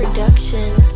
production.